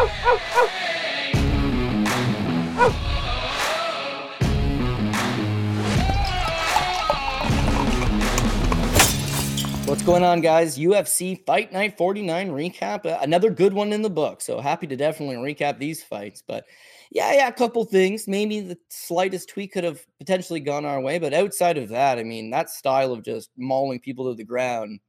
What's going on, guys? UFC Fight Night 49 recap. Uh, another good one in the book. So happy to definitely recap these fights. But yeah, yeah, a couple things. Maybe the slightest tweak could have potentially gone our way. But outside of that, I mean, that style of just mauling people to the ground,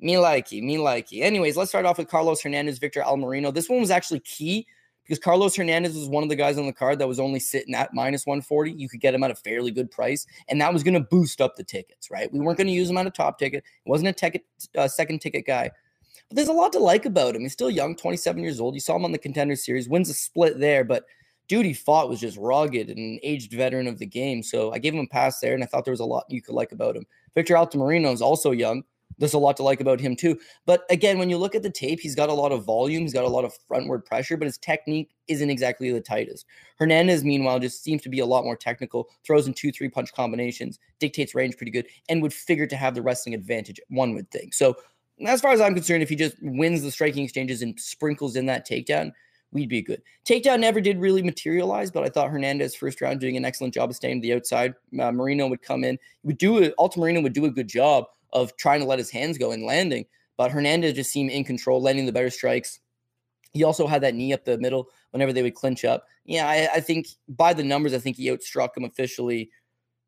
me likey, me likey. Anyways, let's start off with Carlos Hernandez, Victor Altamirano. This one was actually key because Carlos Hernandez was one of the guys on the card that was only sitting at minus 140. You could get him at a fairly good price, and that was going to boost up the tickets, right? We weren't going to use him on a top ticket. It wasn't a ticket, uh, second ticket guy. But there's a lot to like about him. He's still young, 27 years old. You saw him on the contender series, wins a split there, but dude he fought was just rugged and an aged veteran of the game. So I gave him a pass there, and I thought there was a lot you could like about him. Victor Altamirano is also young, there's a lot to like about him too. But again, when you look at the tape, he's got a lot of volume, he's got a lot of frontward pressure, but his technique isn't exactly the tightest. Hernandez, meanwhile, just seems to be a lot more technical, throws in two, three punch combinations, dictates range pretty good, and would figure to have the wrestling advantage, one would think. So, as far as I'm concerned, if he just wins the striking exchanges and sprinkles in that takedown, we'd be good. Takedown never did really materialize, but I thought Hernandez first round doing an excellent job of staying to the outside. Uh, Marino would come in, would do it. Altamirano would do a good job of trying to let his hands go and landing. But Hernandez just seemed in control, landing the better strikes. He also had that knee up the middle whenever they would clinch up. Yeah, I, I think by the numbers, I think he outstruck him officially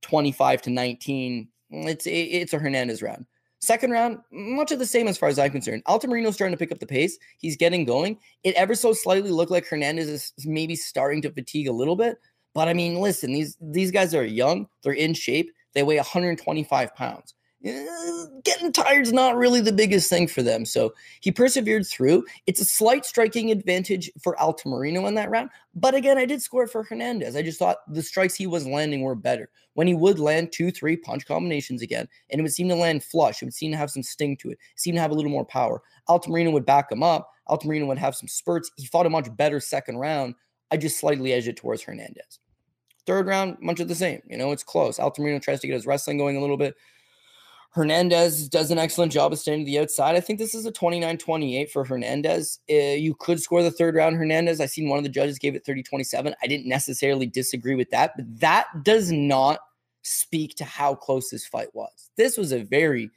25 to 19. It's it's a Hernandez round. Second round, much of the same as far as I'm concerned. Altamirano's starting to pick up the pace. He's getting going. It ever so slightly looked like Hernandez is maybe starting to fatigue a little bit. But I mean, listen, these these guys are young. They're in shape. They weigh 125 pounds. Eh, getting tired is not really the biggest thing for them. So he persevered through. It's a slight striking advantage for Altamirano in that round. But again, I did score for Hernandez. I just thought the strikes he was landing were better. When he would land two, three punch combinations again, and it would seem to land flush, it would seem to have some sting to it, it seem to have a little more power. Altamirano would back him up. Altamirano would have some spurts. He fought a much better second round. I just slightly edged it towards Hernandez. Third round, much of the same. You know, it's close. Altamirano tries to get his wrestling going a little bit. Hernandez does an excellent job of staying to the outside. I think this is a 29 28 for Hernandez. Uh, you could score the third round, Hernandez. I seen one of the judges gave it 30 27. I didn't necessarily disagree with that, but that does not speak to how close this fight was. This was a very,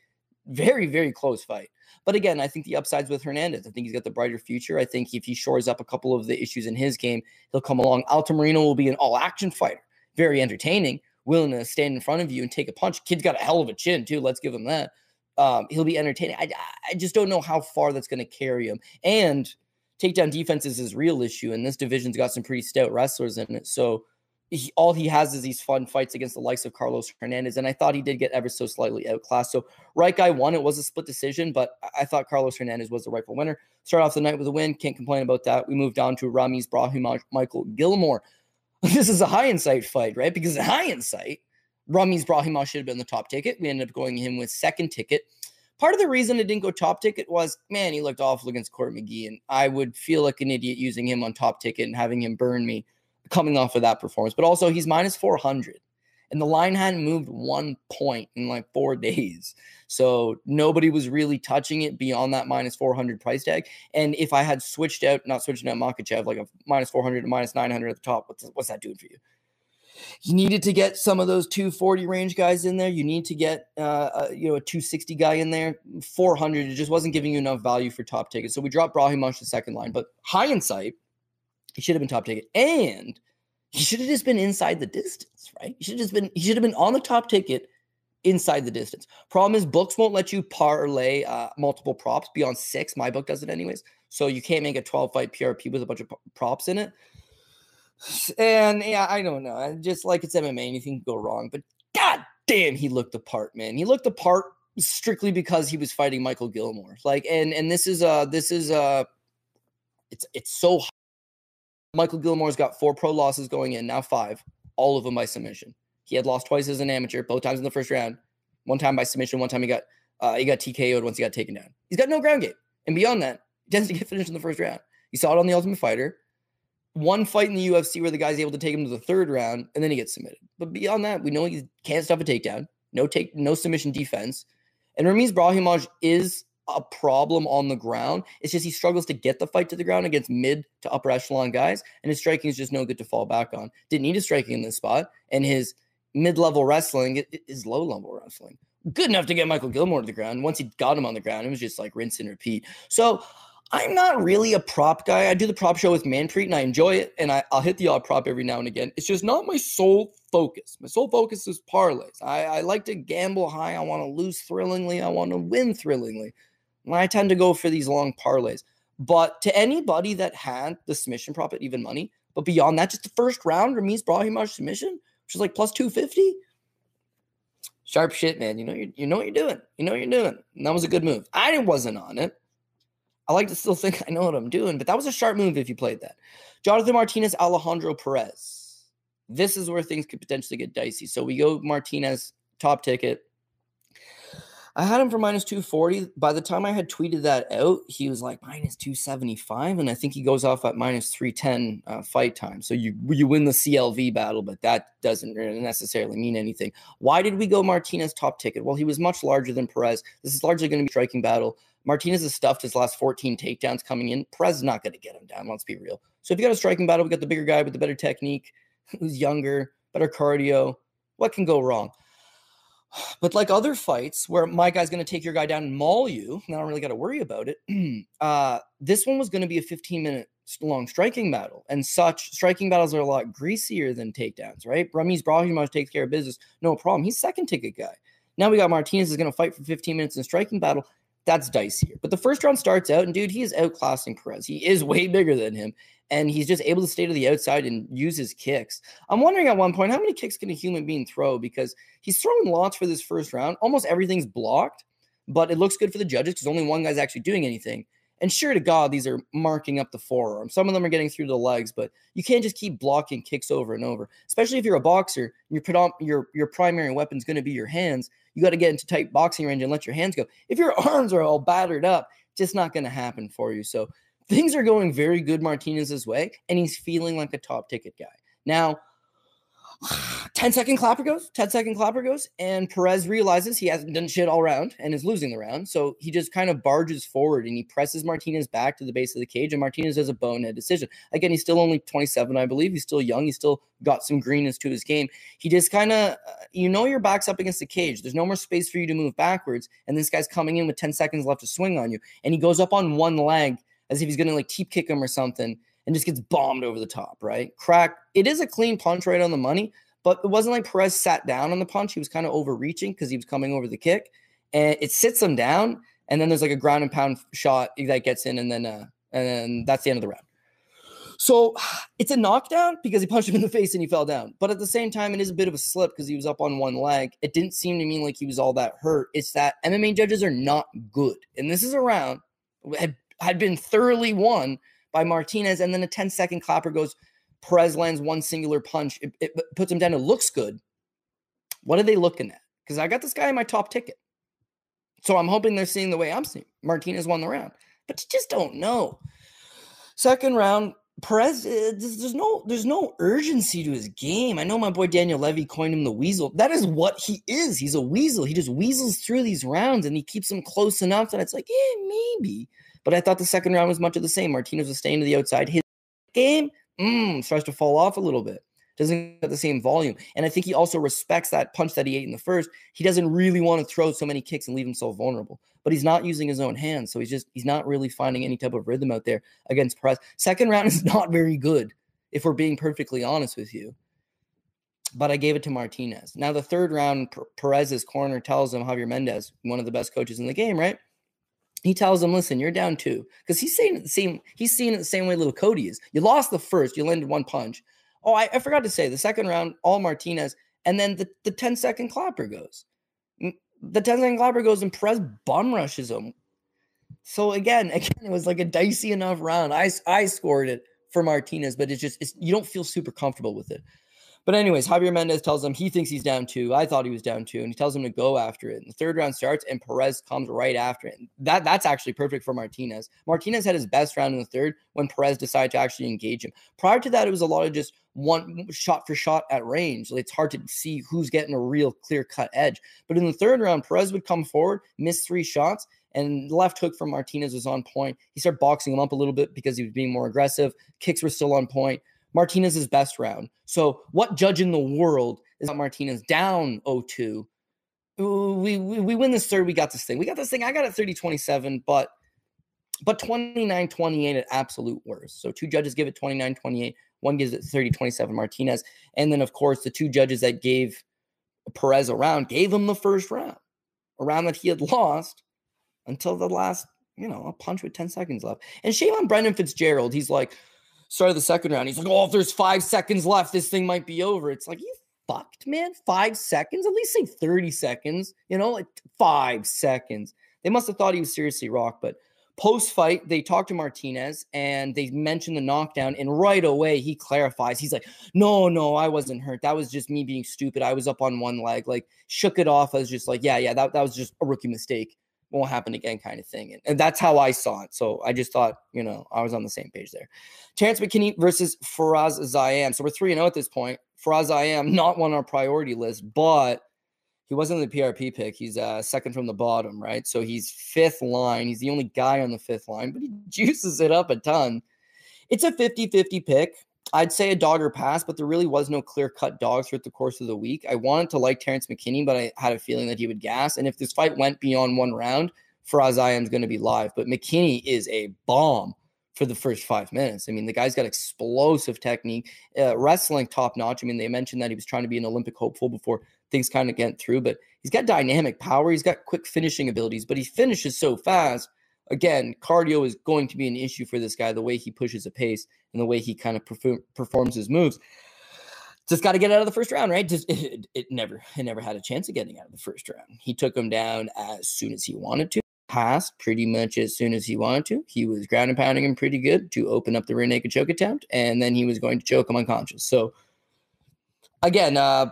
very, very close fight. But again, I think the upsides with Hernandez. I think he's got the brighter future. I think if he shores up a couple of the issues in his game, he'll come along. Altamirano will be an all action fighter, very entertaining willing to stand in front of you and take a punch. Kid's got a hell of a chin too. Let's give him that. Um, he'll be entertaining. I, I just don't know how far that's going to carry him. And takedown defense is his real issue, and this division's got some pretty stout wrestlers in it. So he, all he has is these fun fights against the likes of Carlos Hernandez, and I thought he did get ever so slightly outclassed. So right guy won. It was a split decision, but I thought Carlos Hernandez was the rightful winner. Start off the night with a win. Can't complain about that. We moved on to Ramiz Brahimaj Michael Gillmore. this is a high insight fight, right? Because in high insight, Ramiz Brahimaj should have been the top ticket. We ended up going him with second ticket. Part of the reason it didn't go top ticket was, man, he looked awful against Court McGee, and I would feel like an idiot using him on top ticket and having him burn me coming off of that performance. But also, he's minus 400 and the line hadn't moved one point in like four days. So nobody was really touching it beyond that minus 400 price tag. And if I had switched out, not switching out Makhachev, like a minus 400 to minus 900 at the top, what's, what's that doing for you? You needed to get some of those 240 range guys in there. You need to get, uh, uh you know, a 260 guy in there. 400, it just wasn't giving you enough value for top tickets. So we dropped Brahimaj the second line. But high insight, he should have been top ticket. And he should have just been inside the distance, right? He should have just been he should have been on the top ticket inside the distance. Problem is, books won't let you parlay uh, multiple props beyond six. My book does it anyways, so you can't make a 12 fight PRP with a bunch of props in it. And yeah, I don't know. Just like it's MMA, anything can go wrong. But god damn, he looked the part, man. He looked the part strictly because he was fighting Michael Gillmore. Like, and and this is uh this is uh it's it's so Michael Gillmore's got four pro losses going in, now five, all of them by submission. He had lost twice as an amateur, both times in the first round. One time by submission, one time he got uh, he got TKO'd once he got taken down. He's got no ground game. And beyond that, he tends to get finished in the first round. You saw it on the Ultimate Fighter. One fight in the UFC where the guy's able to take him to the third round and then he gets submitted. But beyond that, we know he can't stop a takedown, no take, no submission defense. And Ramiz Brahimaj is a problem on the ground. It's just he struggles to get the fight to the ground against mid to upper echelon guys, and his striking is just no good to fall back on. Didn't need a striking in this spot, and his mid level wrestling is low level wrestling. Good enough to get Michael Gillmore to the ground. Once he got him on the ground, it was just like rinse and repeat. So I'm not really a prop guy. I do the prop show with Manpreet and I enjoy it, and I, will hit the odd prop every now and again. It's just not my sole focus. My sole focus is parlays. I, I like to gamble high. I want to lose thrillingly. I want to win thrillingly. And I tend to go for these long parlays. But to anybody that had the submission prop at even money, but beyond that, just the first round, Ramiz Brahimaj submission, which is like plus 250. Sharp shit, man. You know you you know what you're doing. You know what you're doing. And that was a good move. I wasn't on it. I like to still think I know what I'm doing, but that was a sharp move if you played that. Jonathan Martinez, Alejandro Perez. This is where things could potentially get dicey. So we go Martinez, top ticket. I had him for minus 240. By the time I had tweeted that out, he was like minus 275. And I think he goes off at minus 310 uh, fight time. So you, you win the CLV battle, but that doesn't necessarily mean anything. Why did we go Martinez top ticket? Well, he was much larger than Perez. This is largely going to be striking battle. Martinez has stuffed his last 14 takedowns coming in. Perez is not going to get him down. Let's be real. So if you got a striking battle, we got the bigger guy with the better technique, who's younger, better cardio. What can go wrong? But like other fights where my guy's going to take your guy down and maul you, and I don't really got to worry about it. uh, this one was going to be a 15 minute long striking battle, and such striking battles are a lot greasier than takedowns, right? Ramiz Brahimaj takes care of business, no problem. He's second ticket guy. Now we got Martinez is going to fight for 15 minutes in striking battle that's dicier. But the first round starts out, and dude, he is outclassing Perez. He is way bigger than him, and he's just able to stay to the outside and use his kicks. I'm wondering at one point how many kicks can a human being throw because he's throwing lots for this first round. Almost everything's blocked, but it looks good for the judges because only one guy's actually doing anything. And sure to God, these are marking up the forearm. Some of them are getting through the legs, but you can't just keep blocking kicks over and over. Especially if you're a boxer, your your your primary weapon is going to be your hands. You got to get into tight boxing range and let your hands go. If your arms are all battered up, just not going to happen for you. So things are going very good Martinez's way, and he's feeling like a top ticket guy. Now, 10 second clapper goes, 10 second clapper goes, and Perez realizes he hasn't done shit all round and is losing the round. So he just kind of barges forward and he presses Martinez back to the base of the cage, and Martinez does a bonehead decision. Again, he's still only 27, I believe. He's still young. He's still got some greenness to his game. He just kind of, uh, you know, your back's up against the cage. There's no more space for you to move backwards. And this guy's coming in with 10 seconds left to swing on you. And he goes up on one leg as if he's going to like keep kick him or something and just gets bombed over the top, right? Crack. It is a clean punch right on the money, but it wasn't like Perez sat down on the punch. He was kind of overreaching because he was coming over the kick, and it sits him down. And then there's like a ground and pound shot that gets in, and then uh, and then that's the end of the round. So it's a knockdown because he punched him in the face and he fell down. But at the same time, it is a bit of a slip because he was up on one leg. It didn't seem to me like he was all that hurt. It's that MMA judges are not good. And this is a round had been thoroughly won by Martinez. And then a 10 second clapper goes, Perez lands one singular punch. It, it puts him down. It looks good. What are they looking at? Because I got this guy in my top ticket. So I'm hoping they're seeing the way I'm seeing. Martinez won the round, but you just don't know. Second round, Perez, uh, there's no there's no urgency to his game. I know my boy Daniel Levy coined him the weasel. That is what he is. He's a weasel. He just weasels through these rounds and he keeps them close enough that it's like, yeah, maybe. But I thought the second round was much of the same. Martinez was staying to the outside. His game mm, starts to fall off a little bit. Doesn't get the same volume. And I think he also respects that punch that he ate in the first. He doesn't really want to throw so many kicks and leave himself vulnerable. But he's not using his own hands. So he's just he's not really finding any type of rhythm out there against Perez. Second round is not very good, if we're being perfectly honest with you. But I gave it to Martinez. Now the third round, Perez's corner tells him Javier Mendez, one of the best coaches in the game, right? He tells him, "Listen, you're down two," because he's saying the same. He's seeing it the same way little Cody is. You lost the first, you landed one punch. Oh, I, I forgot to say the second round, all Martinez, and then the, the 10 second clapper goes. The 10 second clapper goes and Perez bum rushes him. So again, again, it was like a dicey enough round. I I scored it for Martinez, but it's just it's, you don't feel super comfortable with it. But anyways, Javier Mendez tells him he thinks he's down two. I thought he was down two, and he tells him to go after it. And the third round starts, and Perez comes right after it. That that's actually perfect for Martinez. Martinez had his best round in the third when Perez decided to actually engage him. Prior to that, it was a lot of just one shot for shot at range. It's hard to see who's getting a real clear cut edge. But in the third round, Perez would come forward, miss three shots, And left hook from Martinez was on point. He started boxing him up a little bit because he was being more aggressive. Kicks were still on point. Martinez's best round. So, what judge in the world is not Martinez down 0-2? We, we, we win this third. We got this thing. We got this thing. I got it 30 27, but but 29 28 at absolute worst. So, two judges give it 29 28. One gives it 30 27 Martinez. And then, of course, the two judges that gave Perez a round gave him the first round, a round that he had lost until the last, you know, a punch with 10 seconds left. And shame on Brendan Fitzgerald. He's like, started the second round. He's like, oh, if there's five seconds left, this thing might be over. It's like, you fucked, man. Five seconds? At least say 30 seconds, you know, like five seconds. They must have thought he was seriously rocked, but Post fight, they talked to Martinez and they mentioned the knockdown. And right away, he clarifies. He's like, No, no, I wasn't hurt. That was just me being stupid. I was up on one leg, like, shook it off I was just like, Yeah, yeah, that, that was just a rookie mistake. Won't happen again, kind of thing. And, and that's how I saw it. So I just thought, you know, I was on the same page there. Terrance McKinney versus Fares Ziam. So we're 3 0 at this point. Fares Ziam, not on our priority list, but he wasn't the PRP pick. He's uh, second from the bottom, right? So he's fifth line. He's the only guy on the fifth line, but he juices it up a ton. It's a 50 50 pick. I'd say a dog or pass, but there really was no clear cut dog throughout the course of the week. I wanted to like Terrance McKinney, but I had a feeling that he would gas. And if this fight went beyond one round, Ziam's going to be live. But McKinney is a bomb for the first five minutes. I mean, the guy's got explosive technique, uh, wrestling top notch. I mean, they mentioned that he was trying to be an Olympic hopeful before things kind of get through, but he's got dynamic power. He's got quick finishing abilities, but he finishes so fast. Again, cardio is going to be an issue for this guy, the way he pushes a pace and the way he kind of perform, performs his moves. Just got to get out of the first round, right? Just it, it never, it never had a chance of getting out of the first round. He took him down as soon as he wanted to passed pretty much as soon as he wanted to. He was ground and pounding him pretty good to open up the rear naked choke attempt, and then he was going to choke him unconscious. So again, uh,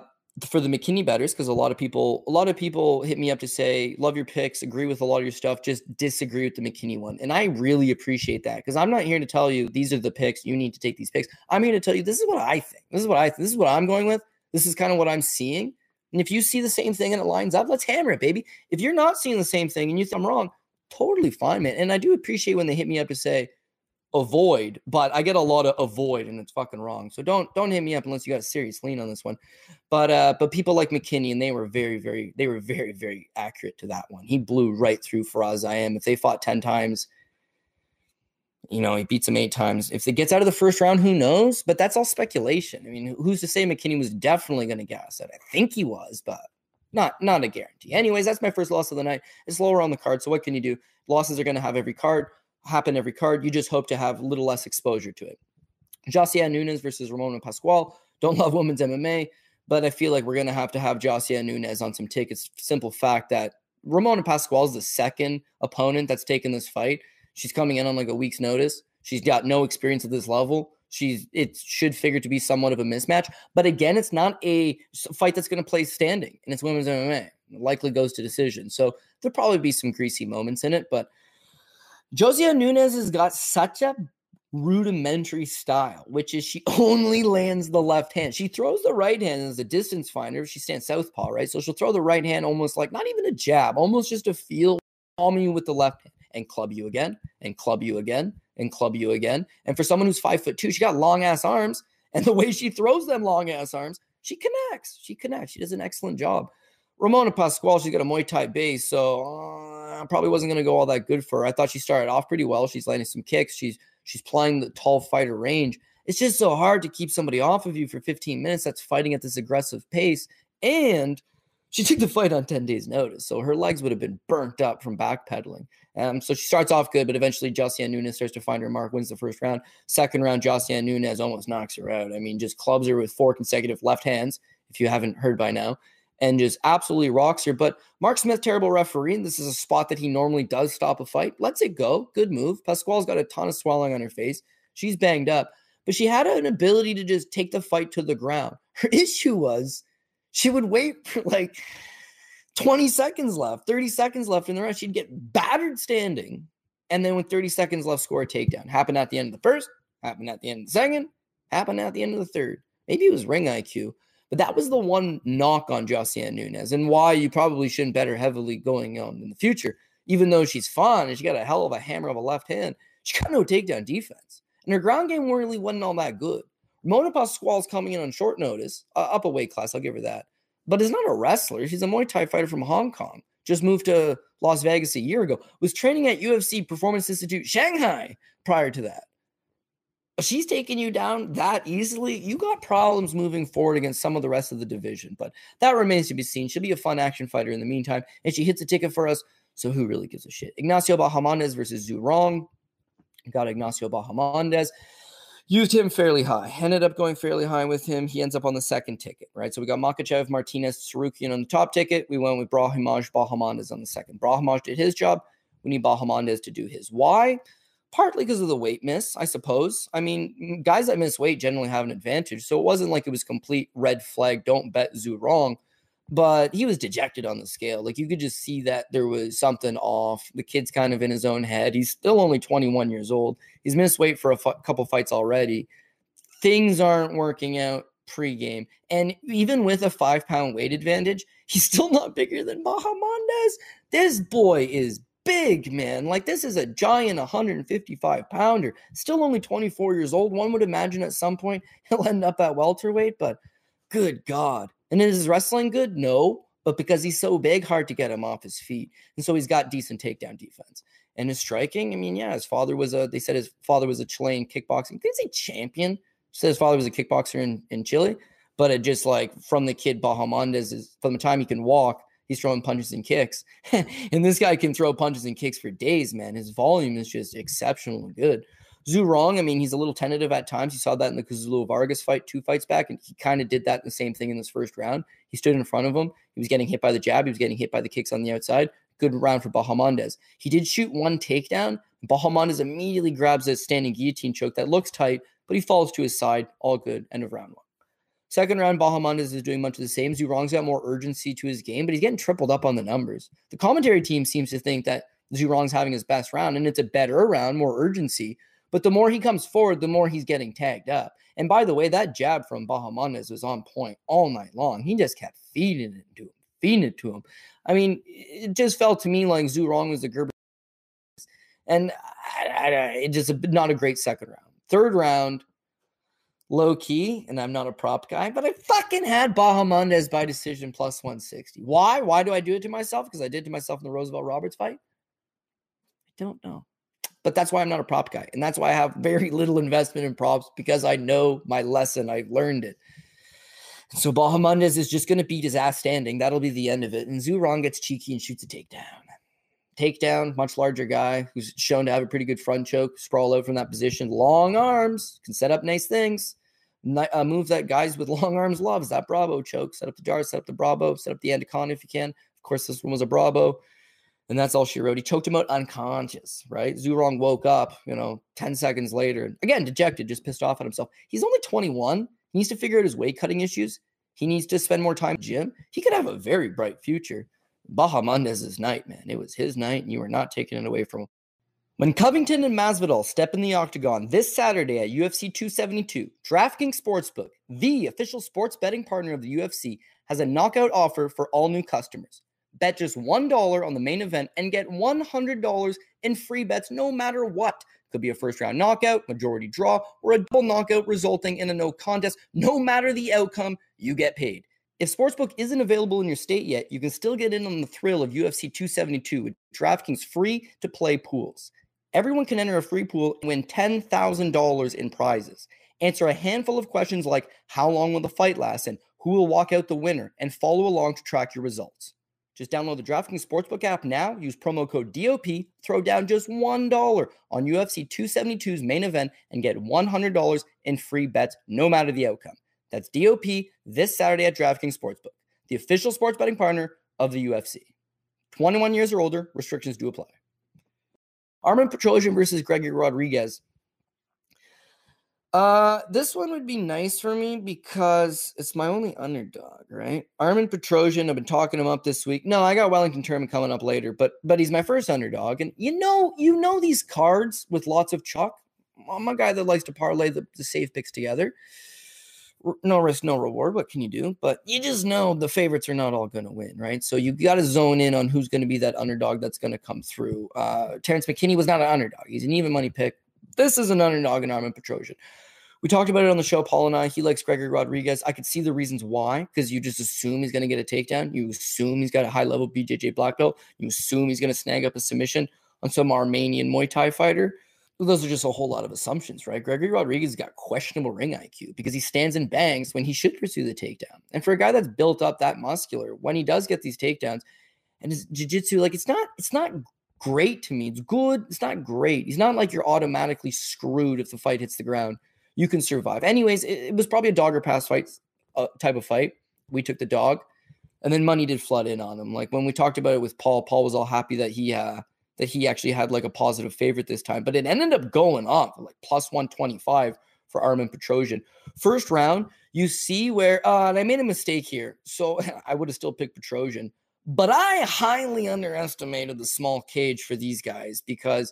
for the McKinney betters, because a lot of people, a lot of people hit me up to say, love your picks, agree with a lot of your stuff, just disagree with the McKinney one. And I really appreciate that because I'm not here to tell you these are the picks, you need to take these picks. I'm here to tell you this is what I think. This is what I think. This is what I'm going with. This is kind of what I'm seeing. And if you see the same thing and it lines up, let's hammer it, baby. If you're not seeing the same thing and you think I'm wrong, totally fine, man. And I do appreciate when they hit me up to say avoid, but I get a lot of avoid and it's fucking wrong. So don't don't hit me up unless you got a serious lean on this one. But uh but people like McKinney and they were very, very, they were very, very accurate to that one. He blew right through Fares Ziam. If they fought 10 times, you know, he beats him eight times. If it gets out of the first round, who knows? But that's all speculation. I mean, who's to say McKinney was definitely to gas it? I think he was, but not not a guarantee. Anyways, that's my first loss of the night. It's lower on the card, so what can you do? Losses are to have every card, happen every card. You just hope to have a little less exposure to it. Josiah Nunes versus Ramona Pascual. Don't love women's MMA, but I feel like we're going to have to have Josiah Nunes on some tickets. Simple fact that Ramona Pascual is the second opponent that's taken this fight. She's coming in on like a week's notice. She's got no experience at this level. She's it should figure to be somewhat of a mismatch, but again, it's not a fight that's going to play standing, and it's women's MMA. It likely goes to decision, so there'll probably be some greasy moments in it. But Josiah Nunes has got such a rudimentary style, which is she only lands the left hand. She throws the right hand as a distance finder. She stands southpaw, right? So she'll throw the right hand almost like not even a jab, almost just a feel, palming you with the left hand and club you again and club you again and club you again. And for someone who's five foot two, she got long ass arms. And the way she throws them long ass arms, she connects. She connects. She does an excellent job. Ramona Pascual, she's got a Muay Thai base, so uh, probably wasn't going to go all that good for her. I thought she started off pretty well. She's landing some kicks. She's she's playing the tall fighter range. It's just so hard to keep somebody off of you for 15 minutes that's fighting at this aggressive pace. And she took the fight on 10 days' notice, so her legs would have been burnt up from backpedaling. Um, so she starts off good, but eventually Josiah Nunes starts to find her mark, wins the first round. Second round, Josiah Nunes almost knocks her out. I mean, just clubs her with four consecutive left hands, if you haven't heard by now, and just absolutely rocks here. But Mark Smith, terrible referee, and this is a spot that he normally does stop a fight. Lets it go. Good move. Pascual's got a ton of swelling on her face. She's banged up, but she had an ability to just take the fight to the ground. Her issue was she would wait for like 20 seconds left, 30 seconds left in the round. She'd get battered standing. And then with 30 seconds left, score a takedown. Happened at the end of the first, happened at the end of the second, happened at the end of the third. Maybe it was ring IQ, but that was the one knock on Josiah Nunes and why you probably shouldn't bet her heavily going on in the future. even though she's fun and she got a hell of a hammer of a left hand, she got no takedown defense. And her ground game really wasn't all that good. Mona Pascual's coming in on short notice, uh, up a weight class, I'll give her that. But is not a wrestler. She's a Muay Thai fighter from Hong Kong. Just moved to Las Vegas a year ago. Was training at UFC Performance Institute Shanghai prior to that she's taking you down that easily, you got problems moving forward against some of the rest of the division. But that remains to be seen. She'll be a fun action fighter in the meantime. And she hits a ticket for us. So who really gives a shit? Ignacio Bahamondes versus Zhu Rong. Got Ignacio Bahamondes. Used him fairly high. Ended up going fairly high with him. He ends up on the second ticket, right? So we got Makhachev, Martinez, Tsarukyan on the top ticket. We went with Brahimaj Bahamondes on the second. Brahimaj did his job. We need Bahamondes to do his. Why? Partly because of the weight miss, I suppose. I mean, guys that miss weight generally have an advantage. So it wasn't like it was complete red flag, don't bet Zhu Rong, but he was dejected on the scale. Like you could just see that there was something off. The kid's kind of in his own head. He's still only 21 years old. He's missed weight for a couple fights already. Things aren't working out pregame. And even with a five pound weight advantage, he's still not bigger than Bahamondes. This boy is big, man. Like this is a giant 155 pounder, still only 24 years old. One would imagine at some point he'll end up at welterweight, but good God. And is his wrestling good? No, but because he's so big, hard to get him off his feet. And so he's got decent takedown defense. And his striking, I mean, yeah, his father was a, they said his father was a Chilean kickboxing, didn't say champion. Said his father was a kickboxer in, in Chile, but it just like from the kid Bahamondes is from the time he can walk, he's throwing punches and kicks. and this guy can throw punches and kicks for days, man. His volume is just exceptionally good. Zhu Rong, I mean, he's a little tentative at times. You saw that in the Kazula Vargas fight two fights back, and he kind of did that the same thing in this first round. He stood in front of him. He was getting hit by the jab. He was getting hit by the kicks on the outside. Good round for Bahamondes. He did shoot one takedown. Bahamondes immediately grabs a standing guillotine choke that looks tight, but he falls to his side. All good. End of round one. Second round, Bahamondes is doing much of the same. Zhu Rong's got more urgency to his game, but he's getting tripled up on the numbers. The commentary team seems to think that Zhu Rong's having his best round, and it's a better round, more urgency. But the more he comes forward, the more he's getting tagged up. And by the way, that jab from Bahamondes was on point all night long. He just kept feeding it to him, feeding it to him. I mean, it just felt to me like Zhu Rong was the Gerber. And I, I, it just a, not a great second round. Third round, low key, and I'm not a prop guy, but I fucking had Bahamondes by decision plus 160. Why? Why do I do it to myself? Because I did to myself in the Roosevelt Roberts fight? I don't know. But that's why I'm not a prop guy. And that's why I have very little investment in props because I know my lesson. I've learned it. So Bahamondes is just going to beat his ass standing. That'll be the end of it. And Zhu Rong gets cheeky and shoots a takedown. Takedown, much larger guy who's shown to have a pretty good front choke, sprawl out from that position. Long arms, can set up nice things uh, move that guys with long arms loves. That Bravo choke. Set up the jar, set up the Bravo, set up the Anaconda if you can. Of course, this one was a Bravo. And that's all she wrote. He choked him out unconscious, right? Zhu Rong woke up, you know, 10 seconds later. Again, dejected, just pissed off at himself. He's only 21. He needs to figure out his weight cutting issues. He needs to spend more time gym. He could have a very bright future. Baja Bahamondes' night, man. It was his night, and you are not taking it away from him. When Covington and Masvidal step in the octagon this Saturday at UFC 272, DraftKings Sportsbook, the official sports betting partner of the UFC, has a knockout offer for all new customers. Bet just $1 on the main event and get $100 in free bets no matter what. Could be a first round knockout, majority draw, or a double knockout resulting in a no contest. No matter the outcome, you get paid. If Sportsbook isn't available in your state yet, you can still get in on the thrill of UFC 272 with DraftKings free to play pools. Everyone can enter a free pool and win $10,000 in prizes. Answer a handful of questions like how long will the fight last and who will walk out the winner, and follow along to track your results. Just download the DraftKings Sportsbook app now, use promo code DOP, throw down just $1 on UFC 272's main event, and get $100 in free bets no matter the outcome. That's DOP this Saturday at DraftKings Sportsbook, the official sports betting partner of the UFC. 21 years or older, restrictions do apply. Armen Petrosyan versus Gregory Rodriguez. Uh, this one would be nice for me because it's my only underdog, right? Armen Petrosyan, I've been talking him up this week. No, I got Wellington Turman coming up later, but but he's my first underdog. And you know, you know these cards with lots of chalk. I'm a guy that likes to parlay the, the safe picks together. No risk, no reward. What can you do? But you just know the favorites are not all going to win, right? So you got to zone in on who's going to be that underdog that's going to come through. Uh, Terrance McKinney was not an underdog. He's an even money pick. This is an underdog in Armen Petrosyan. We talked about it on the show, Paul and I. He likes Gregory Rodriguez. I could see the reasons why, because you just assume he's going to get a takedown. You assume he's got a high level BJJ black belt. You assume he's going to snag up a submission on some Armenian Muay Thai fighter those are just a whole lot of assumptions, right? Gregory Rodriguez got questionable ring IQ because he stands and bangs when he should pursue the takedown. And for a guy that's built up that muscular, when he does get these takedowns and his jiu-jitsu, like it's not, it's not great to me. It's good. It's not great. He's not like you're automatically screwed if the fight hits the ground. You can survive. Anyways, it, it was probably a dog or pass fight uh, type of fight. We took the dog, and then money did flood in on him. Like when we talked about it with Paul, Paul was all happy that he uh, that he actually had like a positive favorite this time, but it ended up going up like plus 125 for Armen Petrosyan. First round, you see where uh, and I made a mistake here. So I would have still picked Petrosyan, but I highly underestimated the small cage for these guys because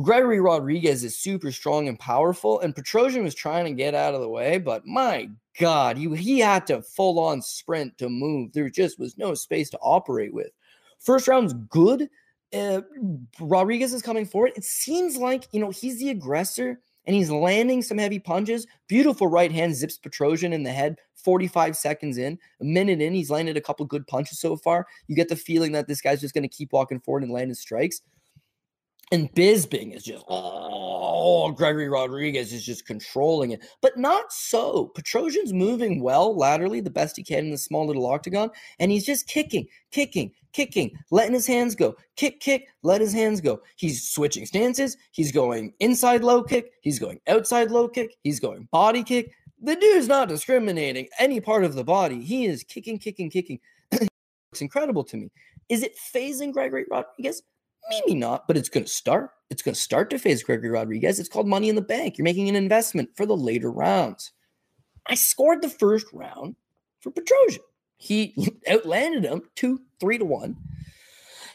Gregory Rodriguez is super strong and powerful, and Petrosyan was trying to get out of the way, but my God, he, he had to full on sprint to move. There just was no space to operate with. First round's good uh, Rodriguez is coming forward. It seems like, you know, he's the aggressor and he's landing some heavy punches. Beautiful right hand zips Petrosyan in the head 45 seconds in. A minute in, he's landed a couple good punches so far. You get the feeling that this guy's just going to keep walking forward and landing strikes. And Bisping is just, oh, Gregory Rodriguez is just controlling it. But not so. Petrosyan's moving well laterally, the best he can in the small little octagon. And he's just kicking, kicking, kicking, letting his hands go. Kick, kick, let his hands go. He's switching stances. He's going inside low kick. He's going outside low kick. He's going body kick. The dude's not discriminating any part of the body. He is kicking, kicking, kicking. it's incredible to me. Is it phasing Gregory Rodriguez? Maybe not, but it's going to start. It's going to start to phase Gregory Rodriguez. It's called money in the bank. You're making an investment for the later rounds. I scored the first round for Petrosyan. He outlanded him two, three to one.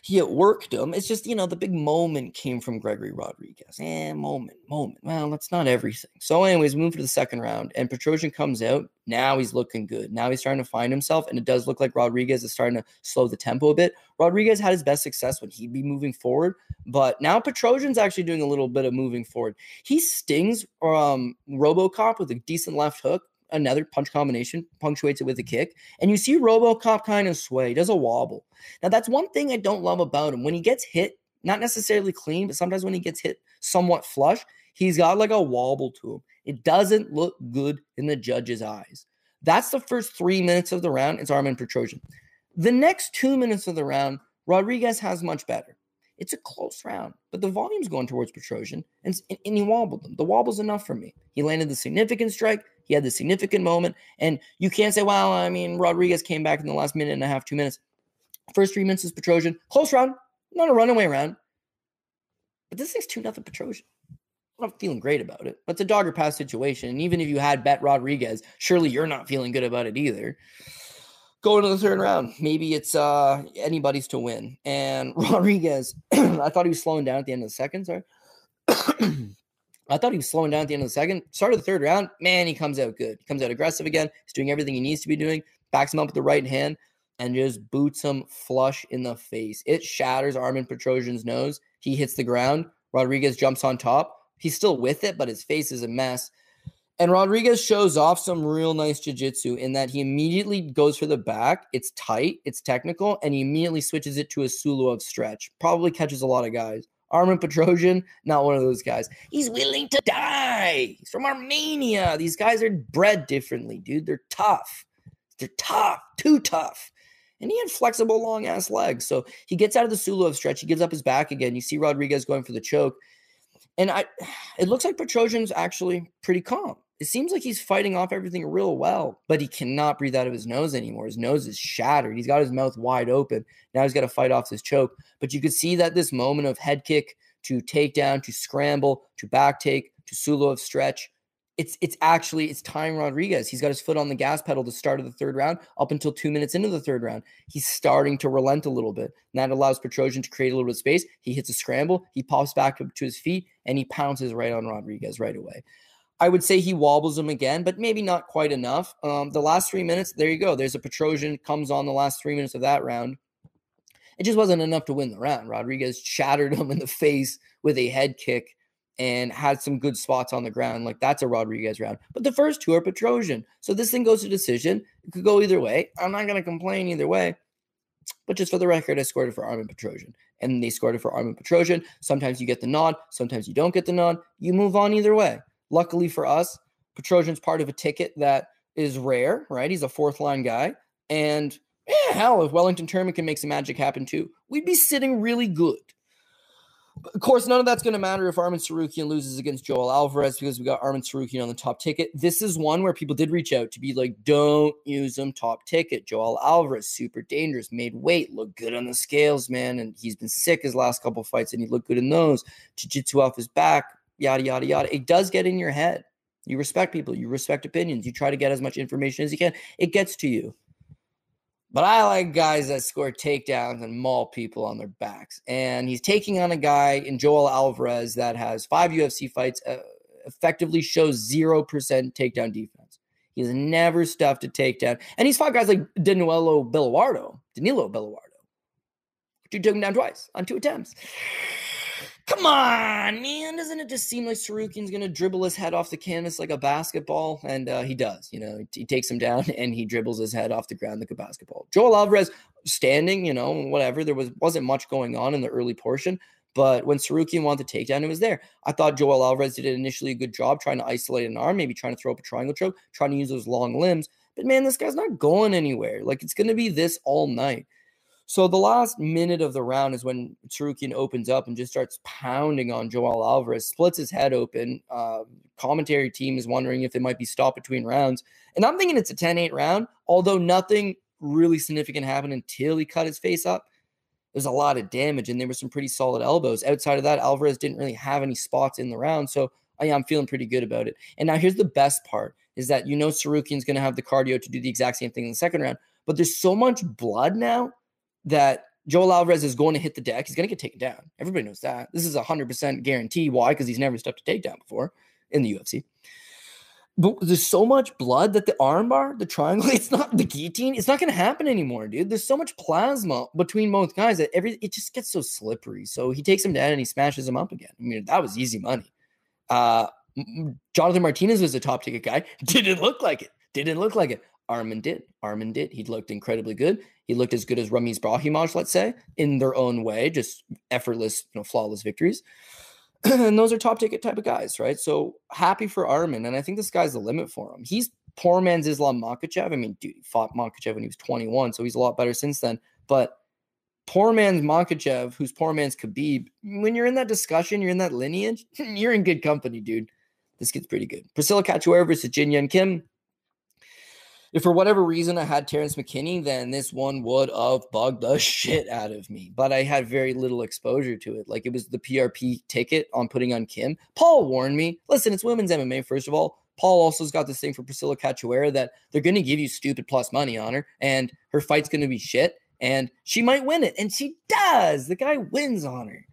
He outworked him. It's just, you know, the big moment came from Gregory Rodriguez. Eh, moment, moment. Well, that's not everything. So, anyways, move to the second round, and Petrosyan comes out. Now he's looking good. Now he's starting to find himself, and it does look like Rodriguez is starting to slow the tempo a bit. Rodriguez had his best success when he'd be moving forward, but now Petrosyan's actually doing a little bit of moving forward. He stings um, Robocop with a decent left hook another punch combination, punctuates it with a kick, and you see Robocop kind of sway, does a wobble. Now, that's one thing I don't love about him. When he gets hit, not necessarily clean, but sometimes when he gets hit somewhat flush, he's got like a wobble to him. It doesn't look good in the judge's eyes. That's the first three minutes of the round. It's Armen Petrosyan. The next two minutes of the round, Rodriguez has much better. It's a close round, but the volume's going towards Petrosyan, and, and he wobbled them. The wobble's enough for me. He landed the significant strike. He had the significant moment, and you can't say, "Well, I mean, Rodriguez came back in the last minute and a half, two minutes." First three minutes is Petrosyan, close round, not a runaway round, but this thing's two nothing Petrosyan. I'm not feeling great about it, but it's a dogger pass situation. And even if you had bet Rodriguez, surely you're not feeling good about it either going to the third round. Maybe it's uh anybody's to win. And Rodriguez, I thought he was slowing down at the end of the second. Sorry. I thought he was slowing down at the end of the second. Start of the third round, man, he comes out good. He comes out aggressive again. He's doing everything he needs to be doing. Backs him up with the right hand and just boots him flush in the face. It shatters Armen Petrosyan's nose. He hits the ground. Rodriguez jumps on top. He's still with it, but his face is a mess. And Rodriguez shows off some real nice jiu-jitsu in that he immediately goes for the back. It's tight, it's technical, and he immediately switches it to a Suloev stretch. Probably catches a lot of guys. Armen Petrosyan, not one of those guys. He's willing to die. He's from Armenia. These guys are bred differently, dude. They're tough. They're tough, too tough. And he had flexible, long ass legs. So he gets out of the Suloev stretch. He gives up his back again. You see Rodriguez going for the choke. And I it looks like Petrosyan's actually pretty calm it seems like he's fighting off everything real well, but he cannot breathe out of his nose anymore. His nose is shattered. He's got his mouth wide open. Now he's got to fight off this choke. But you could see that this moment of head kick to takedown, to scramble, to back take, to Suloev stretch. It's it's actually it's time Rodriguez. He's got his foot on the gas pedal to start of the third round up until two minutes into the third round. He's starting to relent a little bit. And that allows Petrosyan to create a little bit of space. He hits a scramble, he pops back up to his feet, and he pounces right on Rodriguez right away. I would say he wobbles him again, but maybe not quite enough. Um, the last three minutes, there you go. There's a Petrosyan comes on the last three minutes of that round. It just wasn't enough to win the round. Rodriguez shattered him in the face with a head kick and had some good spots on the ground. Like that's a Rodriguez round. But the first two are Petrosyan. So this thing goes to decision. It could go either way. I'm not going to complain either way. But just for the record, I scored it for Armen Petrosyan. And they scored it for Armen Petrosyan. Sometimes you get the nod, sometimes you don't get the nod. You move on either way. Luckily for us, Petrosyan's part of a ticket that is rare, right? He's a fourth line guy. And yeah, hell, if Wellington Turman can make some magic happen too, we'd be sitting really good. Of course, none of that's going to matter if Arman Tsarukyan loses against Joel Alvarez because we got Arman Tsarukyan on the top ticket. This is one where people did reach out to be like, don't use him top ticket. Joel Alvarez, super dangerous, made weight, look good on the scales, man. And he's been sick his last couple fights and he looked good in those. Jiu jitsu off his back, yada, yada, yada. It does get in your head. You respect people, you respect opinions, you try to get as much information as you can. It gets to you. But I like guys that score takedowns and maul people on their backs. And he's taking on a guy in Joel Alvarez that has five UFC fights, uh, effectively shows 0% takedown defense. He's never stuffed a takedown. And he's fought guys like Danilo Belluardo, Danilo Belluardo. Dude took him down twice on two attempts. Come on, man. Doesn't it just seem like Tsarukyan's going to dribble his head off the canvas like a basketball? And uh, he does. You know, he takes him down and he dribbles his head off the ground like a basketball. Joel Alvarez standing, you know, whatever. There was, wasn't much going on in the early portion. But when Tsarukyan wanted the takedown, it was there. I thought Joel Alvarez did initially a good job trying to isolate an arm, maybe trying to throw up a triangle choke, trying to use those long limbs. But man, this guy's not going anywhere. Like it's going to be this all night. So the last minute of the round is when Tsarukyan opens up and just starts pounding on Joel Alvarez, splits his head open. Uh, commentary team is wondering if it might be stopped between rounds. And I'm thinking it's a 10-8 round, although nothing really significant happened until he cut his face up. There's a lot of damage and there were some pretty solid elbows. Outside of that, Alvarez didn't really have any spots in the round. So I'm feeling pretty good about it. And now here's the best part is that you know Tsarukyan's going to have the cardio to do the exact same thing in the second round. But there's so much blood now that Joel Alvarez is going to hit the deck. He's going to get taken down. Everybody knows that. This is a 100% guarantee. Why? Because he's never stepped a takedown before in the UFC. But there's so much blood that the armbar, the triangle, it's not the guillotine, it's not going to happen anymore, dude. There's so much plasma between both guys that every it just gets so slippery. So he takes him down and he smashes him up again. I mean, that was easy money. Uh, Jonathan Martinez was a top ticket guy. Didn't look like it. Didn't look like it. Arman did. Arman did. He looked incredibly good. He looked as good as Ramiz Brahimaj, let's say, in their own way, just effortless, you know, flawless victories. and those are top ticket type of guys, right? So happy for Arman. And I think this guy's the limit for him. He's poor man's Islam Makhachev. I mean, dude, he fought Makhachev when he was 21, so he's a lot better since then. But poor man's Makhachev, who's poor man's Khabib, when you're in that discussion, you're in that lineage, you're in good company, dude. This gets pretty good. Priscila Cachoeira versus Ji Yeon Kim if for whatever reason I had Terrance McKinney, then this one would have bugged the shit out of me. But I had very little exposure to it. Like it was the PRP ticket on putting on Kim. Paul warned me. Listen, it's women's MMA, first of all. Paul also's got this thing for Priscila Cachoeira that they're going to give you stupid plus money on her, and her fight's going to be shit, and she might win it. And she does. The guy wins on her.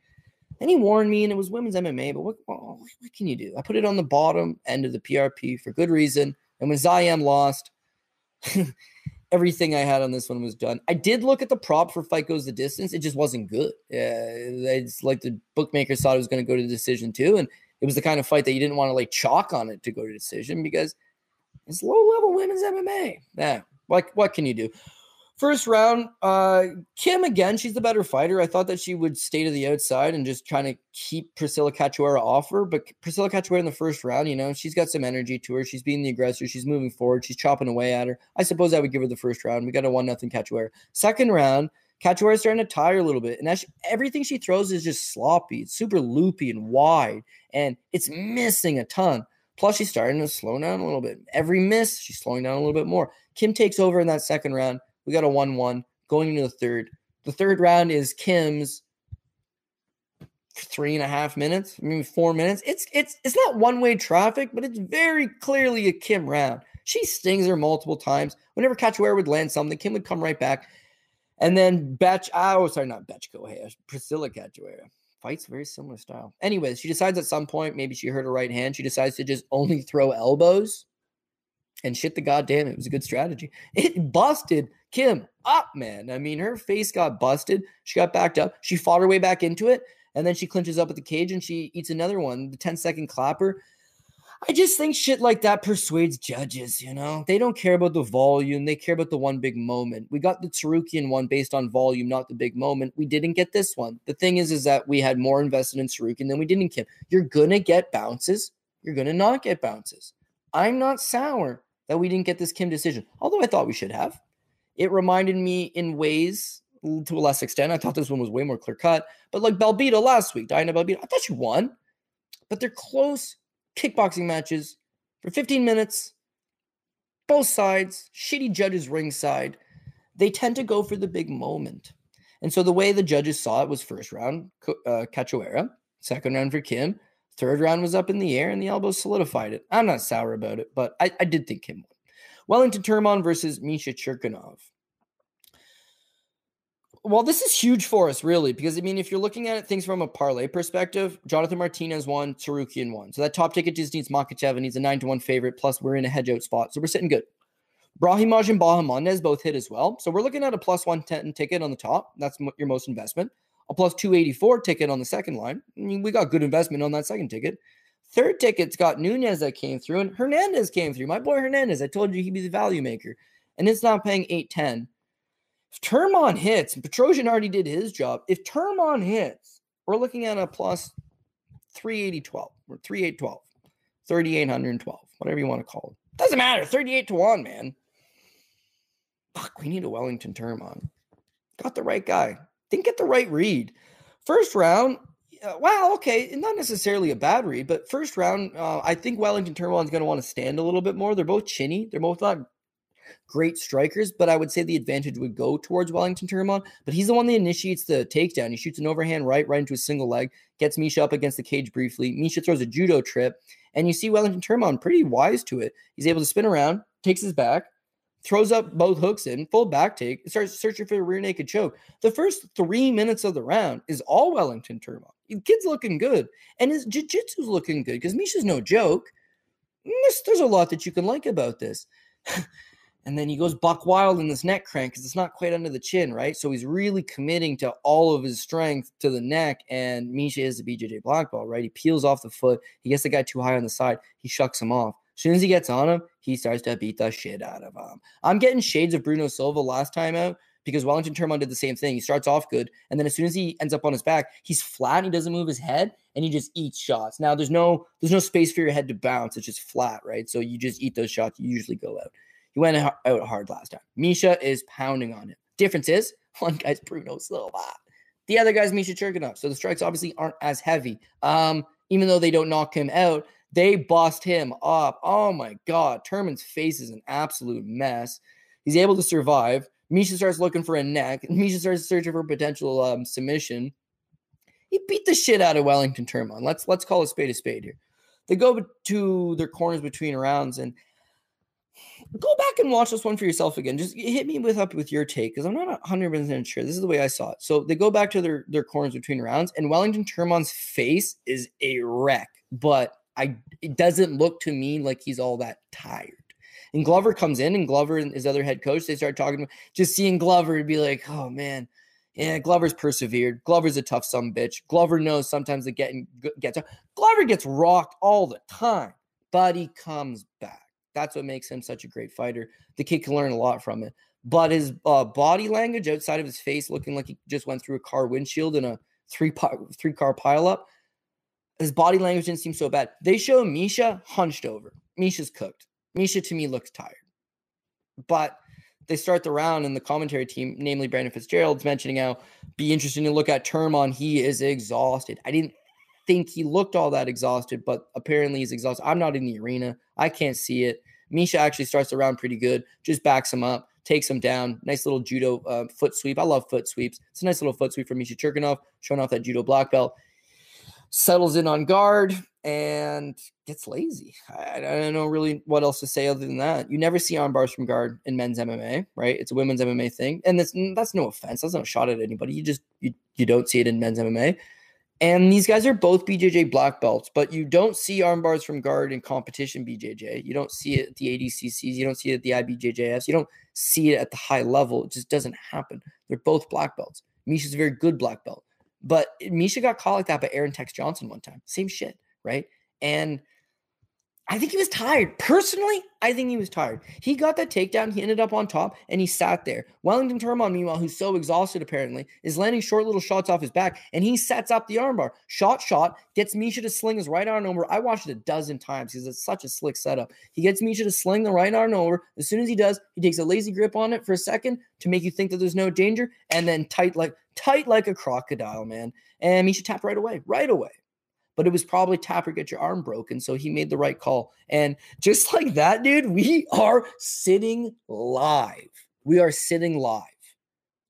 And he warned me, and it was women's MMA. But what, what can you do? I put it on the bottom end of the PRP for good reason. And when Ziam lost, everything I had on this one was done. I did look at the prop for Fight Goes the Distance. It just wasn't good. Yeah, it's like the bookmakers thought it was going to go to decision too, and it was the kind of fight that you didn't want to like chalk on it to go to decision because it's low level women's MMA. Yeah, like what can you do? First round, uh, Kim again, she's the better fighter. I thought that she would stay to the outside and just trying to keep Priscila Cachoeira off her. But Priscila Cachoeira in the first round, you know, she's got some energy to her. She's being the aggressor. She's moving forward. She's chopping away at her. I suppose I would give her the first round. We got a one nothing Cachoeira. Second round, Cachoeira starting to tire a little bit, and she, everything she throws is just sloppy. It's super loopy and wide, and it's missing a ton. Plus, she's starting to slow down a little bit. Every miss, she's slowing down a little bit more. Kim takes over in that second round. We got a 1 1 going into the third. The third round is Kim's three and a half minutes, mean four minutes. It's it's it's not one way traffic, but it's very clearly a Kim round. She stings her multiple times. Whenever Cachoeira would land something, Kim would come right back. And then Betch, ah, oh sorry, not Betch Go Priscila Cachoeira. fights very similar style. Anyways, she decides at some point, maybe she hurt her right hand. She decides to just only throw elbows and shit the goddamn. It was a good strategy. It busted Kim up, man. I mean, her face got busted. She got backed up. She fought her way back into it. And then she clinches up at the cage and she eats another one, the 10 second clapper. I just think shit like that persuades judges, you know? They don't care about the volume, they care about the one big moment. We got the Tsarukyan one based on volume, not the big moment. We didn't get this one. The thing is, is that we had more invested in Tsarukyan than we did in Kim. You're gonna get bounces, you're gonna not get bounces. I'm not sour that we didn't get this Kim decision, although I thought we should have. It reminded me in ways to a less extent. I thought this one was way more clear cut, but like Belbita last week, Diana Belbita, I thought she won, but they're close kickboxing matches for 15 minutes. Both sides, shitty judges ringside. They tend to go for the big moment. And so the way the judges saw it was first round, uh, Cachoeira, second round for Kim, third round was up in the air, and the elbow solidified it. I'm not sour about it, but I, I did think him won. Wellington Turman versus Misha Cirkunov well, this is huge for us, really, because I mean, if you're looking at it, things from a parlay perspective, Jonathan Martinez won, Tsarukyan won. So that top ticket just needs Makhachev, and he's a nine to one favorite. Plus, we're in a hedge out spot, so we're sitting good. Brahimaj and Bahamondes both hit as well. So we're looking at a plus 110 ticket on the top. That's your most investment. A plus 284 ticket on the second line. I mean, we got good investment on that second ticket. Third ticket's got Nunes that came through, and Hernandez came through. My boy Hernandez, I told you he'd be the value maker. And it's not paying 810. If Turman hits, and Petrosyan already did his job. If Turman hits, we're looking at a plus 380 or 3812, 3812, whatever you want to call it. Doesn't matter. 38 to 1, man. Fuck, we need a Wellington Turman. Got the right guy. Didn't get the right read. First round, uh, wow, okay, not necessarily a bad read, but first round, uh, I think Wellington Turman is going to want to stand a little bit more. They're both chinny. They're both not great strikers, but I would say the advantage would go towards Wellington Turman. But he's the one that initiates the takedown. He shoots an overhand right, right into a single leg, gets Misha up against the cage briefly. Misha throws a judo trip, and you see Wellington Turman pretty wise to it. He's able to spin around, takes his back, throws up both hooks in, full back take, starts searching for a rear naked choke. The first three minutes of the round is all Wellington Turman. The kid's looking good, and his jiu-jitsu's looking good because Misha's no joke. Mm, there's, there's a lot that you can like about this. And then he goes buck wild in this neck crank because it's not quite under the chin, right? So he's really committing to all of his strength to the neck. And Misha is a BJJ black belt, right? He peels off the foot. He gets the guy too high on the side. He shucks him off. As soon as he gets on him, he starts to beat the shit out of him. I'm getting shades of Bruno Silva last time out because Wellington Turman did the same thing. He starts off good, and then as soon as he ends up on his back, he's flat. he doesn't move his head, and he just eats shots. Now there's no there's no space for your head to bounce. It's just flat, right? So you just eat those shots. You usually go out. He went out hard last time. Misha is pounding on him. Difference is one guy's Bruno Silva. The other guy's Misha Cirkunov. So the strikes obviously aren't as heavy. Um, even though they don't knock him out, they bust him up. Oh my God. Turman's face is an absolute mess. He's able to survive. Misha starts looking for a neck. Misha starts searching for potential um, submission. He beat the shit out of Wellington Turman. Let's let's call a spade a spade here. They go to their corners between rounds, and go back and watch this one for yourself again. Just hit me with up with your take because I'm not 100 percent sure. This is the way I saw it. So they go back to their their corners between rounds, and Wellington Turman's face is a wreck, but I it doesn't look to me like he's all that tired. And Glover comes in, and Glover and his other head coach they start talking. Just seeing Glover to be like, oh man. Yeah, Glover's persevered. Glover's a tough some bitch. Glover knows sometimes the getting gets Glover gets rocked all the time, but he comes back. That's what makes him such a great fighter. The kid can learn a lot from it. But his uh, body language outside of his face, looking like he just went through a car windshield in a three three car pileup, his body language didn't seem so bad. They show Misha hunched over. Misha's cooked. Misha to me looks tired. But they start the round and the commentary team, namely Brendan Fitzgerald's mentioning how be interesting to look at Turman. He is exhausted. I didn't think he looked all that exhausted, but apparently he's exhausted. I'm not in the arena. I can't see it. Misha actually starts the round pretty good, just backs him up, takes him down. Nice little judo uh, foot sweep. I love foot sweeps. It's a nice little foot sweep from Misha Cirkunov, showing off that judo black belt. Settles in on guard and gets lazy. I, I, don't know really what else to say other than that. You never see arm bars from guard in men's MMA, right? It's a women's MMA thing, and that's that's no offense. That's no shot at anybody. You just you you don't see it in men's MMA. And these guys are both BJJ black belts, but you don't see arm bars from guard in competition BJJ. You don't see it at the ADCCs. You don't see it at the IBJJFs. You don't see it at the high level. It just doesn't happen. They're both black belts. Misha's a very good black belt. But Misha got caught like that by Aaron Tex Johnson one time. Same shit, right? And I think he was tired. Personally, I think he was tired. He got that takedown. He ended up on top and he sat there. Wellington Turman, meanwhile, who's so exhausted apparently, is landing short little shots off his back and he sets up the armbar. Shot, shot, gets Misha to sling his right arm over. I watched it a dozen times because it's such a slick setup. He gets Misha to sling the right arm over. As soon as he does, he takes a lazy grip on it for a second to make you think that there's no danger and then tight like tight like a crocodile, man. And Misha tapped right away, right away but it was probably tap or get your arm broken. So he made the right call. And just like that, dude, we are sitting live. We are sitting live.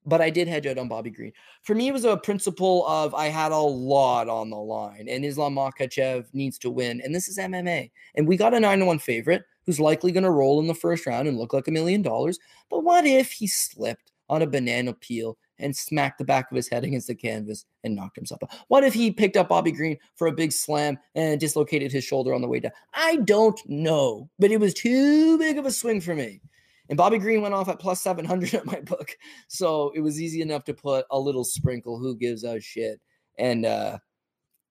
But I did hedge out on Bobby Green. For me, it was a principle of I had a lot on the line, and Islam Makhachev needs to win. And this is MMA. And we got a 9 to 1 favorite who's likely going to roll in the first round and look like a million dollars. But what if he slipped on a banana peel and smacked the back of his head against the canvas and knocked himself out? What if he picked up Bobby Green for a big slam and dislocated his shoulder on the way down? I don't know, but it was too big of a swing for me. And Bobby Green went off at plus 700 at my book. So it was easy enough to put a little sprinkle. Who gives a shit? And, uh,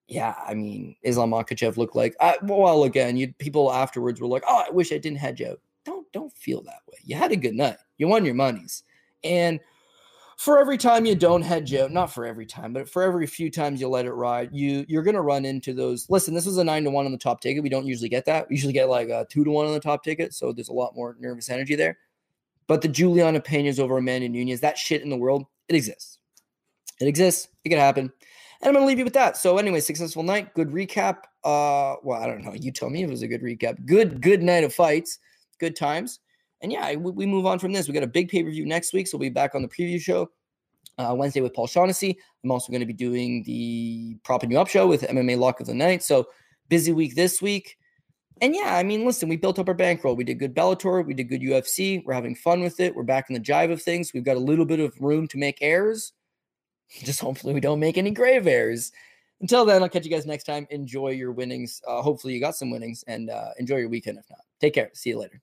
yeah, I mean, Islam Makhachev looked like, I, well, again, you people afterwards were like, oh, I wish I didn't hedge out. Don't, don't feel that way. You had a good night. You won your monies. And for every time you don't hedge out, not for every time, but for every few times you let it ride, you you're gonna run into those. Listen, this was a nine to one on the top ticket. We don't usually get that. We usually get like a two to one on the top ticket, so there's a lot more nervous energy there. But the Julianna Peña's over Amanda Nunes, that shit in the world, it exists. It exists. It can happen. And I'm gonna leave you with that. So anyway, successful night, good recap. Uh, well, I don't know. You tell me if it was a good recap. Good, good night of fights, good times and yeah, we, we move on from this. We got a big pay per view next week, so we'll be back on the preview show uh, Wednesday with Paul Shaughnessy. I'm also going to be doing the propping you up show with MMA Lock of the Night. So busy week this week. And yeah, I mean, listen, we built up our bankroll. We did good Bellator. We did good UFC. We're having fun with it. We're back in the jive of things. We've got a little bit of room to make errors. Just hopefully we don't make any grave errors. Until then, I'll catch you guys next time. Enjoy your winnings. Uh, hopefully you got some winnings and uh, enjoy your weekend if not. Take care. See you later.